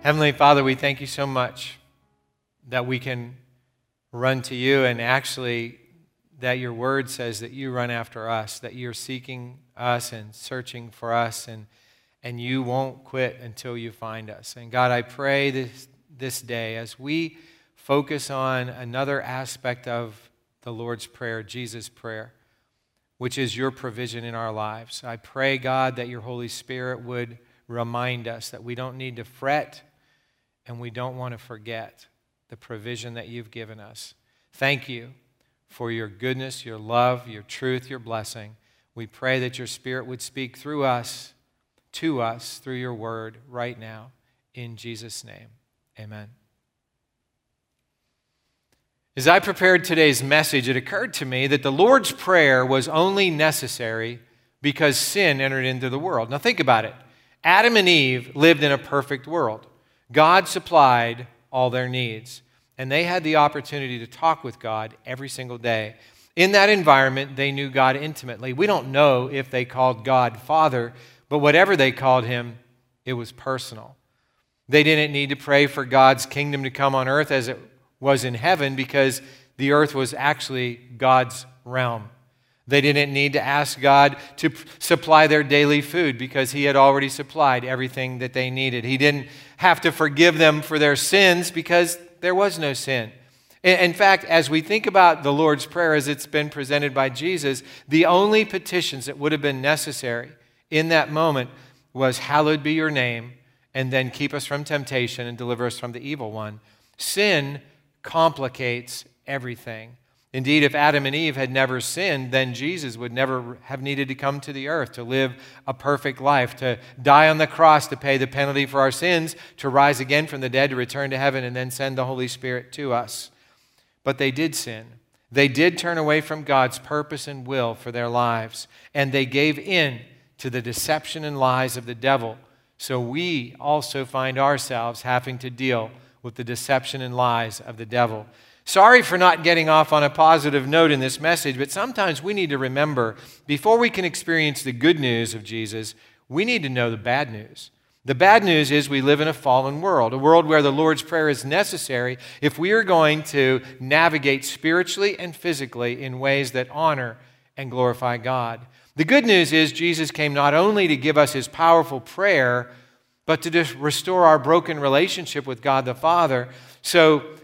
Heavenly Father, we thank you so much that we can run to you and actually that your word says that you run after us, that you're seeking us and searching for us, and, and you won't quit until you find us. And God, I pray this, this day as we focus on another aspect of the Lord's Prayer, Jesus' prayer, which is your provision in our lives. I pray, God, that your Holy Spirit would remind us that we don't need to fret and we don't want to forget the provision that you've given us. Thank you for your goodness, your love, your truth, your blessing. We pray that your Spirit would speak through us, to us, through your word right now. In Jesus' name, amen. As I prepared today's message, it occurred to me that the Lord's Prayer was only necessary because sin entered into the world. Now, think about it Adam and Eve lived in a perfect world, God supplied all their needs and they had the opportunity to talk with God every single day. In that environment, they knew God intimately. We don't know if they called God Father, but whatever they called him, it was personal. They didn't need to pray for God's kingdom to come on earth as it was in heaven because the earth was actually God's realm. They didn't need to ask God to supply their daily food because He had already supplied everything that they needed. He didn't have to forgive them for their sins because there was no sin. In fact, as we think about the Lord's Prayer as it's been presented by Jesus, the only petitions that would have been necessary in that moment was, Hallowed be your name, and then keep us from temptation and deliver us from the evil one. Sin complicates everything. Indeed, if Adam and Eve had never sinned, then Jesus would never have needed to come to the earth to live a perfect life, to die on the cross to pay the penalty for our sins, to rise again from the dead, to return to heaven, and then send the Holy Spirit to us. But they did sin. They did turn away from God's purpose and will for their lives, and they gave in to the deception and lies of the devil. So we also find ourselves having to deal with the deception and lies of the devil. Sorry for not getting off on a positive note in this message, but sometimes we need to remember before we can experience the good news of Jesus, we need to know the bad news. The bad news is we live in a fallen world, a world where the Lord's Prayer is necessary if we are going to navigate spiritually and physically in ways that honor and glorify God. The good news is Jesus came not only to give us his powerful prayer, but to restore our broken relationship with God the Father. So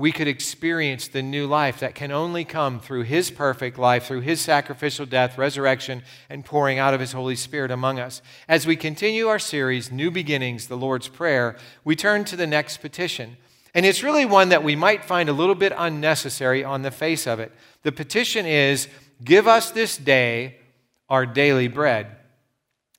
we could experience the new life that can only come through His perfect life, through His sacrificial death, resurrection, and pouring out of His Holy Spirit among us. As we continue our series, New Beginnings, the Lord's Prayer, we turn to the next petition. And it's really one that we might find a little bit unnecessary on the face of it. The petition is Give us this day our daily bread.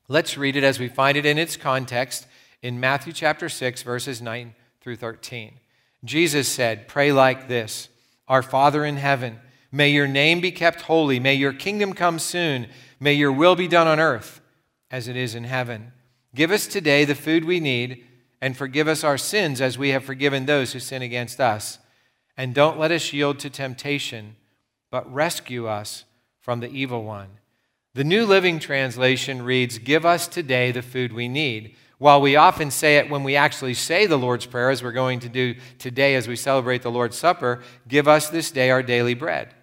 Let's read it as we find it in its context in Matthew chapter 6, verses 9 through 13. Jesus said, Pray like this Our Father in heaven, may your name be kept holy, may your kingdom come soon, may your will be done on earth as it is in heaven. Give us today the food we need, and forgive us our sins as we have forgiven those who sin against us. And don't let us yield to temptation, but rescue us from the evil one. The New Living Translation reads, Give us today the food we need. While we often say it when we actually say the Lord's Prayer, as we're going to do today as we celebrate the Lord's Supper, give us this day our daily bread.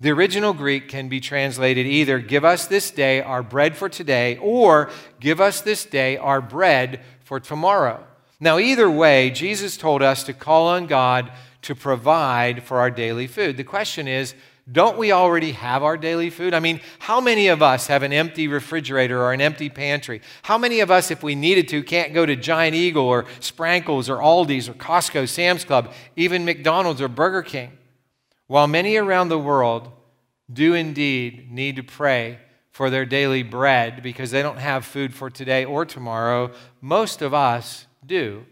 The original Greek can be translated either give us this day our bread for today or give us this day our bread for tomorrow. Now, either way, Jesus told us to call on God to provide for our daily food. The question is, don't we already have our daily food? I mean, how many of us have an empty refrigerator or an empty pantry? How many of us, if we needed to, can't go to Giant Eagle or Sprankles or Aldi's or Costco, Sam's Club, even McDonald's or Burger King? While many around the world do indeed need to pray for their daily bread because they don't have food for today or tomorrow, most of us do.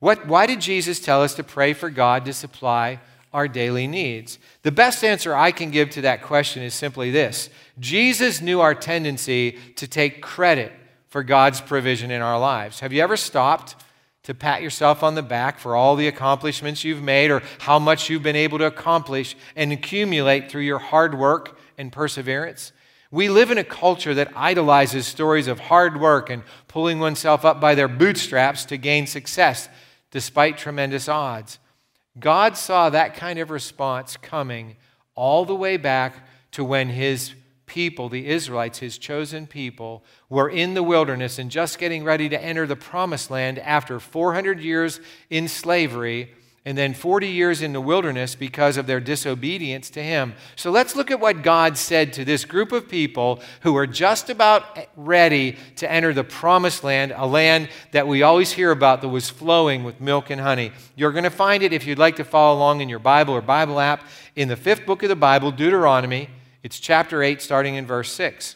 What, why did Jesus tell us to pray for God to supply our daily needs? The best answer I can give to that question is simply this Jesus knew our tendency to take credit for God's provision in our lives. Have you ever stopped to pat yourself on the back for all the accomplishments you've made or how much you've been able to accomplish and accumulate through your hard work and perseverance? We live in a culture that idolizes stories of hard work and pulling oneself up by their bootstraps to gain success despite tremendous odds. God saw that kind of response coming all the way back to when his people, the Israelites, his chosen people, were in the wilderness and just getting ready to enter the promised land after 400 years in slavery and then 40 years in the wilderness because of their disobedience to him. So let's look at what God said to this group of people who are just about ready to enter the promised land, a land that we always hear about that was flowing with milk and honey. You're going to find it if you'd like to follow along in your Bible or Bible app in the fifth book of the Bible, Deuteronomy. It's chapter 8, starting in verse 6.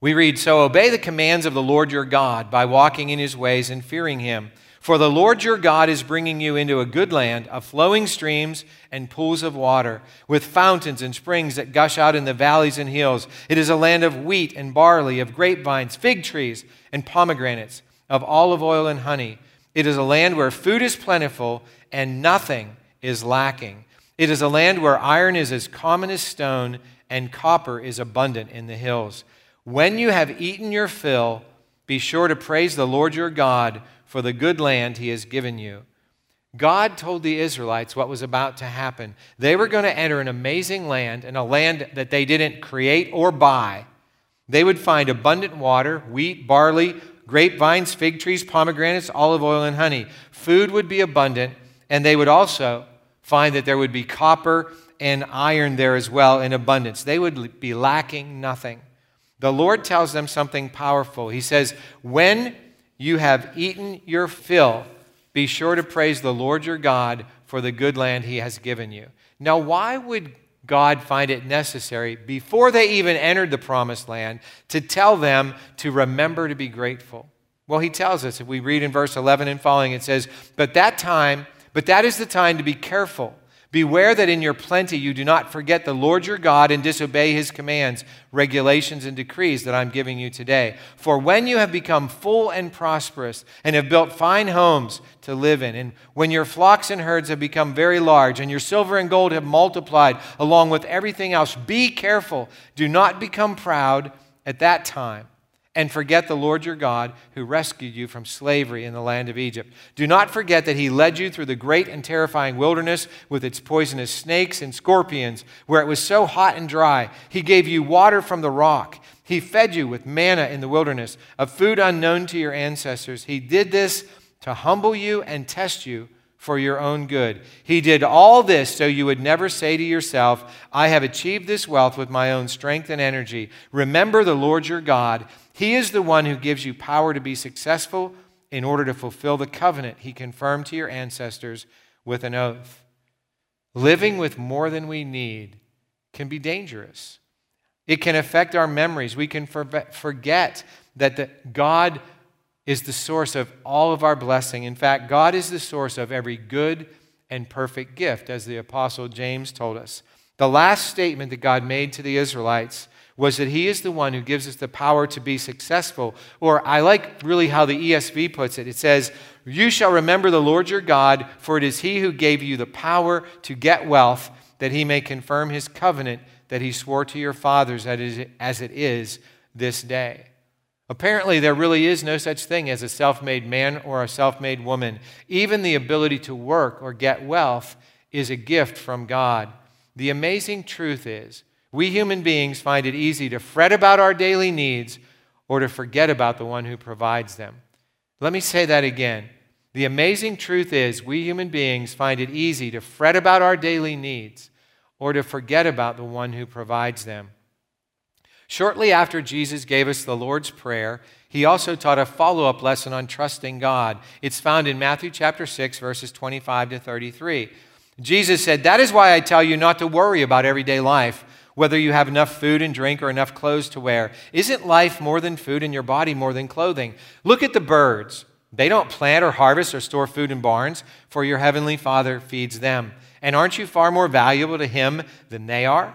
We read, So obey the commands of the Lord your God by walking in his ways and fearing him. For the Lord your God is bringing you into a good land of flowing streams and pools of water, with fountains and springs that gush out in the valleys and hills. It is a land of wheat and barley, of grapevines, fig trees, and pomegranates, of olive oil and honey. It is a land where food is plentiful and nothing is lacking. It is a land where iron is as common as stone and copper is abundant in the hills. When you have eaten your fill, be sure to praise the Lord your God for the good land he has given you. God told the Israelites what was about to happen. They were going to enter an amazing land, and a land that they didn't create or buy. They would find abundant water, wheat, barley, grapevines, fig trees, pomegranates, olive oil, and honey. Food would be abundant, and they would also find that there would be copper and iron there as well in abundance. They would be lacking nothing. The Lord tells them something powerful. He says, When you have eaten your fill. Be sure to praise the Lord your God for the good land he has given you. Now, why would God find it necessary, before they even entered the promised land, to tell them to remember to be grateful? Well, he tells us, if we read in verse 11 and following, it says, But that time, but that is the time to be careful Beware that in your plenty you do not forget the Lord your God and disobey his commands, regulations, and decrees that I'm giving you today. For when you have become full and prosperous and have built fine homes to live in, and when your flocks and herds have become very large and your silver and gold have multiplied along with everything else, be careful. Do not become proud at that time and forget the Lord your God who rescued you from slavery in the land of Egypt. Do not forget that he led you through the great and terrifying wilderness with its poisonous snakes and scorpions, where it was so hot and dry. He gave you water from the rock. He fed you with manna in the wilderness, a food unknown to your ancestors. He did this to humble you and test you for your own good. He did all this so you would never say to yourself, I have achieved this wealth with my own strength and energy. Remember the Lord your God he is the one who gives you power to be successful in order to fulfill the covenant he confirmed to your ancestors with an oath. Living with more than we need can be dangerous. It can affect our memories. We can forget that the, God is the source of all of our blessing. In fact, God is the source of every good and perfect gift, as the Apostle James told us. The last statement that God made to the Israelites was that He is the one who gives us the power to be successful. Or I like really how the ESV puts it. It says, You shall remember the Lord your God, for it is He who gave you the power to get wealth, that He may confirm His covenant that He swore to your fathers as it is this day. Apparently, there really is no such thing as a self made man or a self made woman. Even the ability to work or get wealth is a gift from God. The amazing truth is we human beings find it easy to fret about our daily needs or to forget about the one who provides them. Let me say that again. The amazing truth is, we human beings find it easy to fret about our daily needs or to forget about the one who provides them. Shortly after Jesus gave us the Lord's Prayer, he also taught a follow up lesson on trusting God. It's found in Matthew chapter 6, verses 25 to 33. Jesus said, That is why I tell you not to worry about everyday life whether you have enough food and drink or enough clothes to wear. Isn't life more than food and your body more than clothing? Look at the birds. They don't plant or harvest or store food in barns, for your heavenly Father feeds them. And aren't you far more valuable to Him than they are?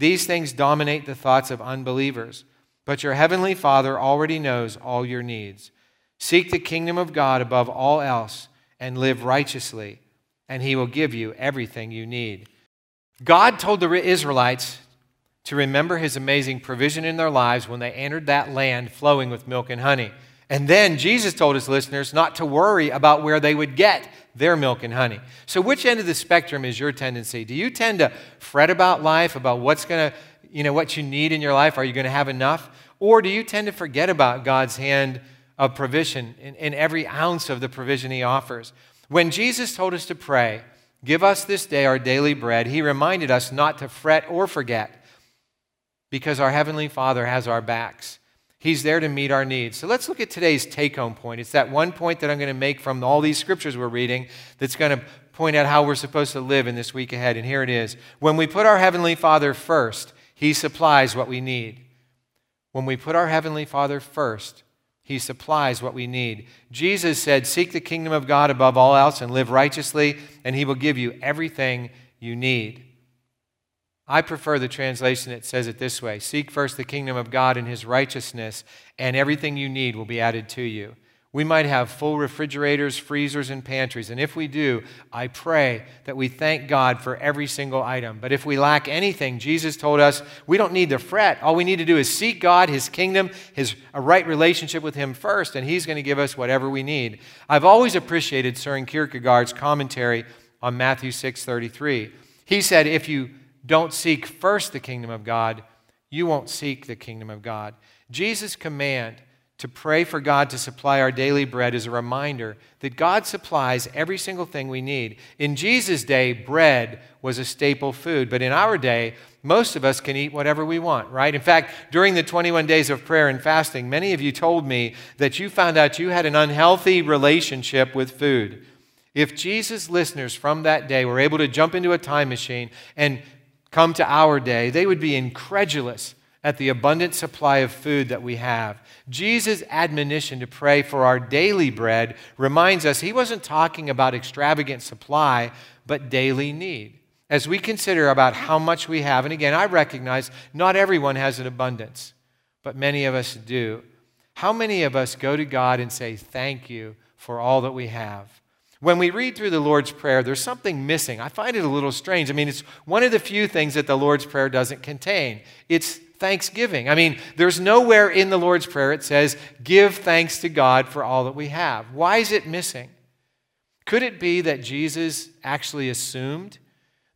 These things dominate the thoughts of unbelievers. But your heavenly Father already knows all your needs. Seek the kingdom of God above all else and live righteously, and he will give you everything you need. God told the Israelites to remember his amazing provision in their lives when they entered that land flowing with milk and honey. And then Jesus told his listeners not to worry about where they would get their milk and honey. So, which end of the spectrum is your tendency? Do you tend to fret about life, about what's going to, you know, what you need in your life? Are you going to have enough? Or do you tend to forget about God's hand of provision in, in every ounce of the provision he offers? When Jesus told us to pray, Give us this day our daily bread, he reminded us not to fret or forget because our Heavenly Father has our backs. He's there to meet our needs. So let's look at today's take home point. It's that one point that I'm going to make from all these scriptures we're reading that's going to point out how we're supposed to live in this week ahead. And here it is. When we put our Heavenly Father first, He supplies what we need. When we put our Heavenly Father first, He supplies what we need. Jesus said, Seek the kingdom of God above all else and live righteously, and He will give you everything you need. I prefer the translation that says it this way Seek first the kingdom of God and his righteousness, and everything you need will be added to you. We might have full refrigerators, freezers, and pantries. And if we do, I pray that we thank God for every single item. But if we lack anything, Jesus told us we don't need to fret. All we need to do is seek God, His kingdom, His a right relationship with Him first, and He's going to give us whatever we need. I've always appreciated Søren Kierkegaard's commentary on Matthew 6:33. He said, if you don't seek first the kingdom of God, you won't seek the kingdom of God. Jesus' command to pray for God to supply our daily bread is a reminder that God supplies every single thing we need. In Jesus' day, bread was a staple food, but in our day, most of us can eat whatever we want, right? In fact, during the 21 days of prayer and fasting, many of you told me that you found out you had an unhealthy relationship with food. If Jesus' listeners from that day were able to jump into a time machine and come to our day, they would be incredulous at the abundant supply of food that we have. Jesus' admonition to pray for our daily bread reminds us he wasn't talking about extravagant supply, but daily need. As we consider about how much we have, and again, I recognize not everyone has an abundance, but many of us do. How many of us go to God and say, Thank you for all that we have? When we read through the Lord's Prayer, there's something missing. I find it a little strange. I mean, it's one of the few things that the Lord's Prayer doesn't contain. It's thanksgiving. I mean, there's nowhere in the Lord's Prayer it says, give thanks to God for all that we have. Why is it missing? Could it be that Jesus actually assumed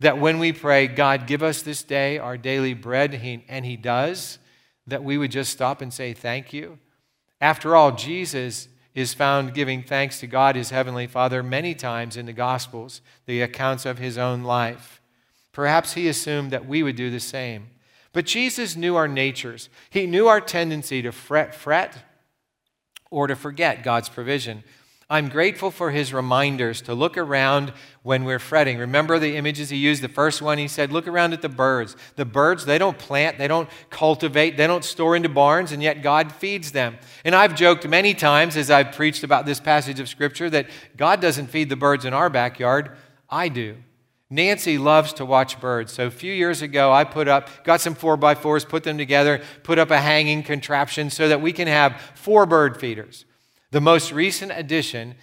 that when we pray, God, give us this day our daily bread, and He does, that we would just stop and say thank you? After all, Jesus is found giving thanks to God, his heavenly Father, many times in the Gospels, the accounts of his own life. Perhaps he assumed that we would do the same. But Jesus knew our natures. He knew our tendency to fret, fret or to forget God's provision. I'm grateful for his reminders to look around when we're fretting. Remember the images he used? The first one, he said, Look around at the birds. The birds, they don't plant, they don't cultivate, they don't store into barns, and yet God feeds them. And I've joked many times as I've preached about this passage of Scripture that God doesn't feed the birds in our backyard, I do. Nancy loves to watch birds. So a few years ago, I put up, got some four by fours, put them together, put up a hanging contraption so that we can have four bird feeders. The most recent addition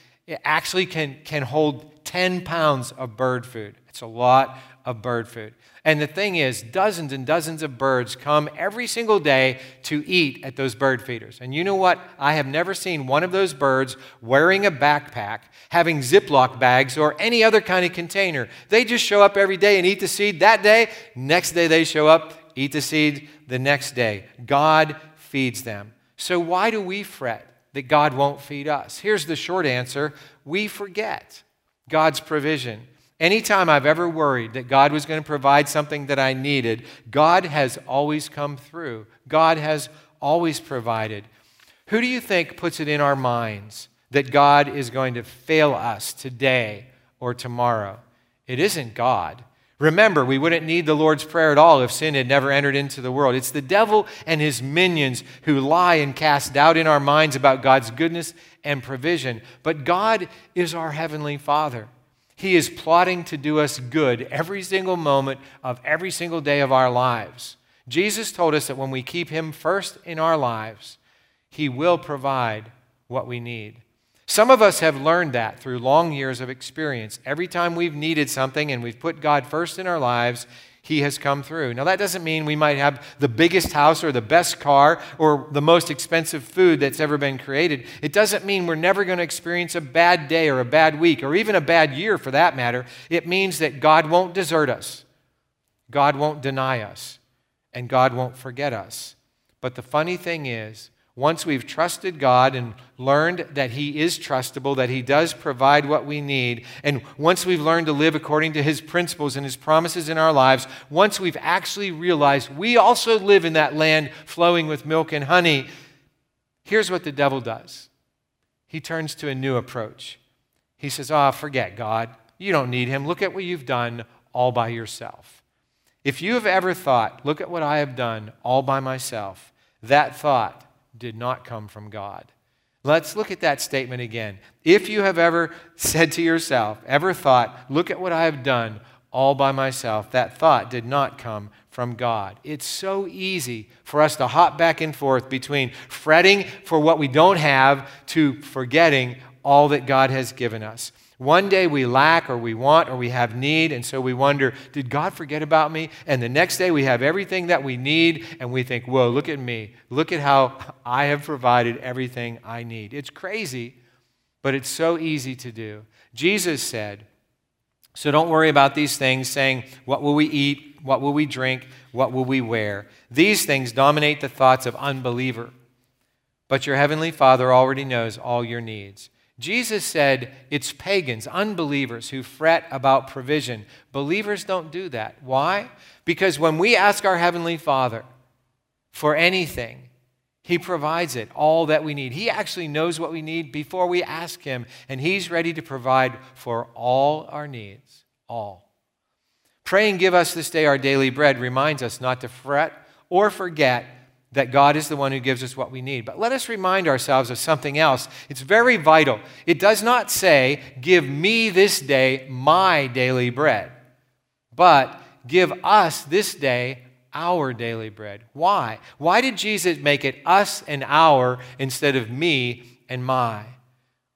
actually can, can hold 10 pounds of bird food. It's a lot of bird food. And the thing is, dozens and dozens of birds come every single day to eat at those bird feeders. And you know what? I have never seen one of those birds wearing a backpack, having Ziploc bags, or any other kind of container. They just show up every day and eat the seed that day. Next day they show up, eat the seed the next day. God feeds them. So why do we fret? That God won't feed us? Here's the short answer we forget God's provision. Anytime I've ever worried that God was going to provide something that I needed, God has always come through. God has always provided. Who do you think puts it in our minds that God is going to fail us today or tomorrow? It isn't God. Remember, we wouldn't need the Lord's Prayer at all if sin had never entered into the world. It's the devil and his minions who lie and cast doubt in our minds about God's goodness and provision. But God is our Heavenly Father. He is plotting to do us good every single moment of every single day of our lives. Jesus told us that when we keep Him first in our lives, He will provide what we need. Some of us have learned that through long years of experience. Every time we've needed something and we've put God first in our lives, He has come through. Now, that doesn't mean we might have the biggest house or the best car or the most expensive food that's ever been created. It doesn't mean we're never going to experience a bad day or a bad week or even a bad year for that matter. It means that God won't desert us, God won't deny us, and God won't forget us. But the funny thing is, once we've trusted God and learned that He is trustable, that He does provide what we need, and once we've learned to live according to His principles and His promises in our lives, once we've actually realized we also live in that land flowing with milk and honey, here's what the devil does he turns to a new approach. He says, Oh, forget God. You don't need Him. Look at what you've done all by yourself. If you have ever thought, Look at what I have done all by myself, that thought did not come from God. Let's look at that statement again. If you have ever said to yourself, ever thought, look at what I have done all by myself, that thought did not come from God. It's so easy for us to hop back and forth between fretting for what we don't have to forgetting all that God has given us. One day we lack or we want or we have need, and so we wonder, did God forget about me? And the next day we have everything that we need, and we think, whoa, look at me. Look at how I have provided everything I need. It's crazy, but it's so easy to do. Jesus said, so don't worry about these things, saying, what will we eat? What will we drink? What will we wear? These things dominate the thoughts of unbeliever. But your heavenly Father already knows all your needs. Jesus said it's pagans, unbelievers, who fret about provision. Believers don't do that. Why? Because when we ask our Heavenly Father for anything, He provides it, all that we need. He actually knows what we need before we ask Him, and He's ready to provide for all our needs. All. Pray and give us this day our daily bread reminds us not to fret or forget that God is the one who gives us what we need. But let us remind ourselves of something else. It's very vital. It does not say, Give me this day my daily bread, but give us this day our daily bread. Why? Why did Jesus make it us and our instead of me and my?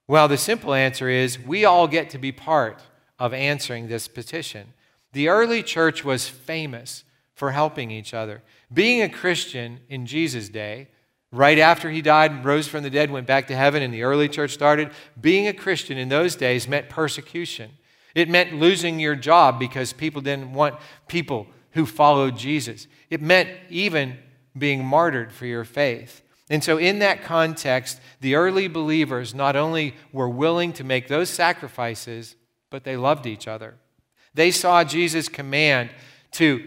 Well, the simple answer is we all get to be part of answering this petition. The early church was famous for helping each other. Being a Christian in Jesus' day, right after he died and rose from the dead, went back to heaven, and the early church started, being a Christian in those days meant persecution. It meant losing your job because people didn't want people who followed Jesus. It meant even being martyred for your faith. And so, in that context, the early believers not only were willing to make those sacrifices, but they loved each other. They saw Jesus' command to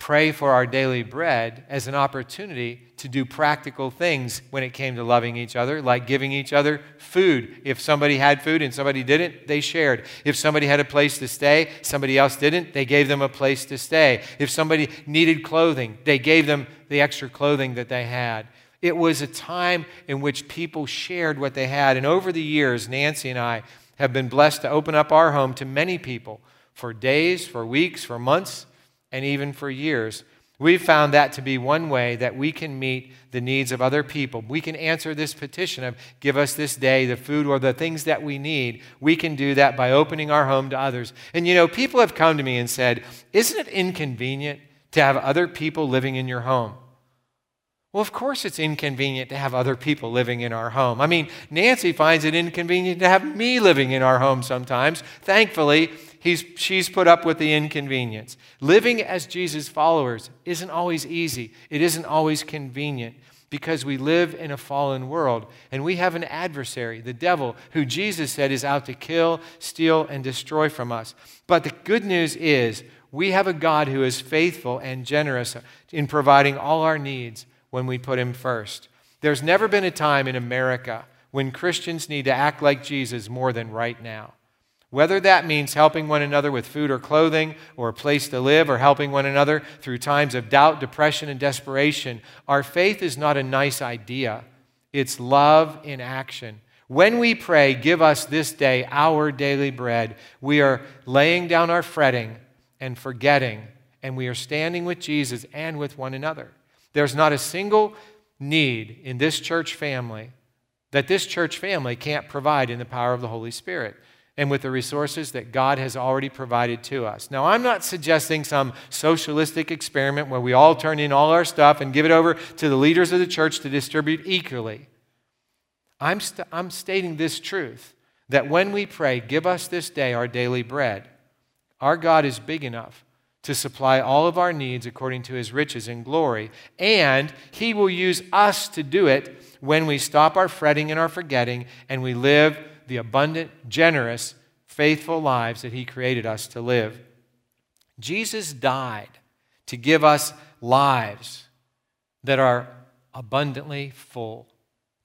pray for our daily bread as an opportunity to do practical things when it came to loving each other, like giving each other food. If somebody had food and somebody didn't, they shared. If somebody had a place to stay, somebody else didn't, they gave them a place to stay. If somebody needed clothing, they gave them the extra clothing that they had. It was a time in which people shared what they had. And over the years, Nancy and I have been blessed to open up our home to many people for days, for weeks, for months and even for years. We've found that to be one way that we can meet the needs of other people. We can answer this petition of give us this day the food or the things that we need. We can do that by opening our home to others. And you know, people have come to me and said, Isn't it inconvenient to have other people living in your home? Well, of course, it's inconvenient to have other people living in our home. I mean, Nancy finds it inconvenient to have me living in our home sometimes. Thankfully, he's, she's put up with the inconvenience. Living as Jesus' followers isn't always easy, it isn't always convenient because we live in a fallen world and we have an adversary, the devil, who Jesus said is out to kill, steal, and destroy from us. But the good news is we have a God who is faithful and generous in providing all our needs when we put him first. There's never been a time in America when Christians need to act like Jesus more than right now. Whether that means helping one another with food or clothing, or a place to live, or helping one another through times of doubt, depression, and desperation, our faith is not a nice idea. It's love in action. When we pray, Give us this day our daily bread, we are laying down our fretting and forgetting, and we are standing with Jesus and with one another. There's not a single need in this church family that this church family can't provide in the power of the Holy Spirit and with the resources that God has already provided to us. Now, I'm not suggesting some socialistic experiment where we all turn in all our stuff and give it over to the leaders of the church to distribute equally. I'm, st- I'm stating this truth that when we pray, Give us this day our daily bread, our God is big enough to supply all of our needs according to his riches and glory, and he will use us to do it when we stop our fretting and our forgetting and we live the abundant, generous, faithful lives that He created us to live. Jesus died to give us lives that are abundantly full,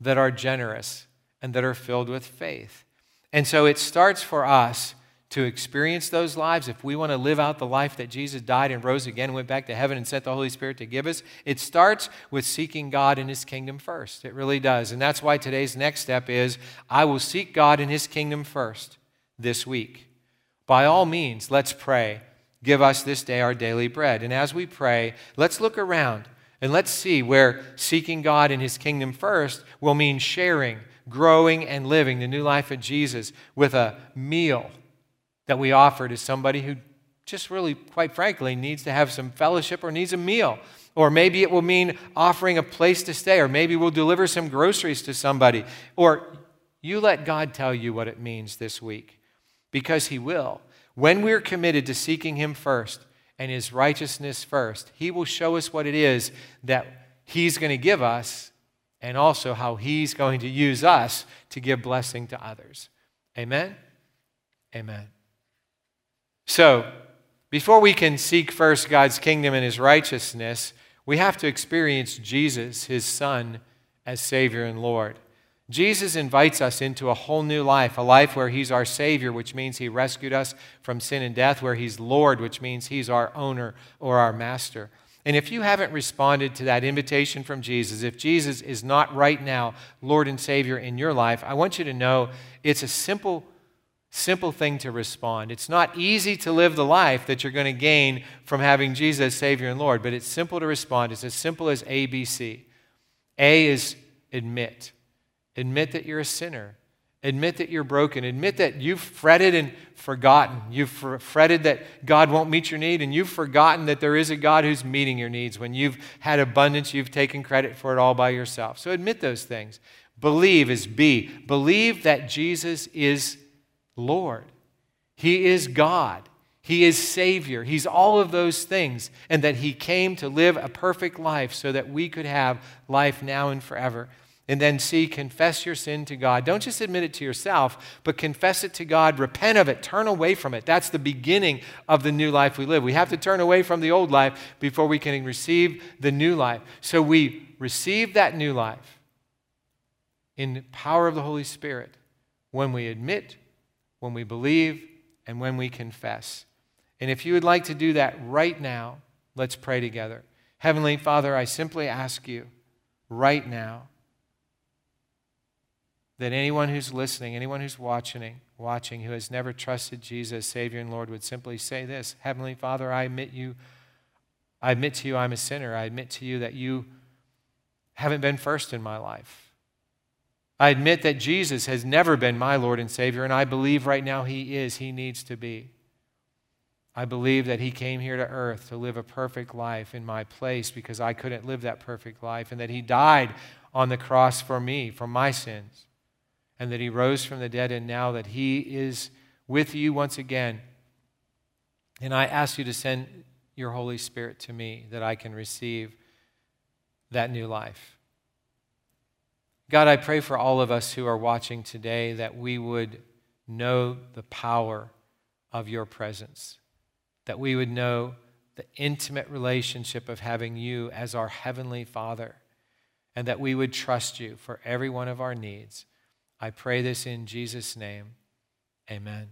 that are generous, and that are filled with faith. And so it starts for us to experience those lives, if we want to live out the life that Jesus died and rose again, went back to heaven and sent the Holy Spirit to give us, it starts with seeking God and His kingdom first. It really does. And that's why today's next step is I will seek God and His kingdom first this week. By all means, let's pray. Give us this day our daily bread. And as we pray, let's look around and let's see where seeking God and His kingdom first will mean sharing, growing, and living the new life of Jesus with a meal that we offer to somebody who just really, quite frankly, needs to have some fellowship or needs a meal. Or maybe it will mean offering a place to stay, or maybe we'll deliver some groceries to somebody. Or you let God tell you what it means this week, because He will. When we're committed to seeking Him first and His righteousness first, He will show us what it is that He's going to give us and also how He's going to use us to give blessing to others. Amen? Amen. So, before we can seek first God's kingdom and his righteousness, we have to experience Jesus, his Son, as Savior and Lord. Jesus invites us into a whole new life, a life where He's our Savior, which means He rescued us from sin and death, where He's Lord, which means He's our owner or our master. And if you haven't responded to that invitation from Jesus, if Jesus is not right now Lord and Savior in your life, I want you to know it's a simple simple thing to respond. It's not easy to live the life that you're going to gain from having Jesus as Savior and Lord, but it's simple to respond. It's as simple as ABC. A is admit. Admit that you're a sinner. Admit that you're broken. Admit that you've fretted and forgotten. You've fretted that God won't meet your need, and you've forgotten that there is a God who's meeting your needs. When you've had abundance, you've taken credit for it all by yourself. So admit those things. Believe is B. Believe that Jesus is Lord. He is God. He is Savior. He's all of those things. And that He came to live a perfect life so that we could have life now and forever. And then, see, confess your sin to God. Don't just admit it to yourself, but confess it to God. Repent of it. Turn away from it. That's the beginning of the new life we live. We have to turn away from the old life before we can receive the new life. So we receive that new life in the power of the Holy Spirit when we admit when we believe, and when we confess. And if you would like to do that right now, let's pray together. Heavenly Father, I simply ask you right now that anyone who's listening, anyone who's watching, watching who has never trusted Jesus, Savior and Lord, would simply say this Heavenly Father, I admit you, I admit to you I'm a sinner. I admit to you that you haven't been first in my life. I admit that Jesus has never been my Lord and Savior, and I believe right now He is. He needs to be. I believe that He came here to earth to live a perfect life in my place because I couldn't live that perfect life, and that He died on the cross for me, for my sins, and that He rose from the dead, and now that He is with you once again. And I ask you to send your Holy Spirit to me that I can receive that new life. God, I pray for all of us who are watching today that we would know the power of your presence, that we would know the intimate relationship of having you as our heavenly Father, and that we would trust you for every one of our needs. I pray this in Jesus' name. Amen.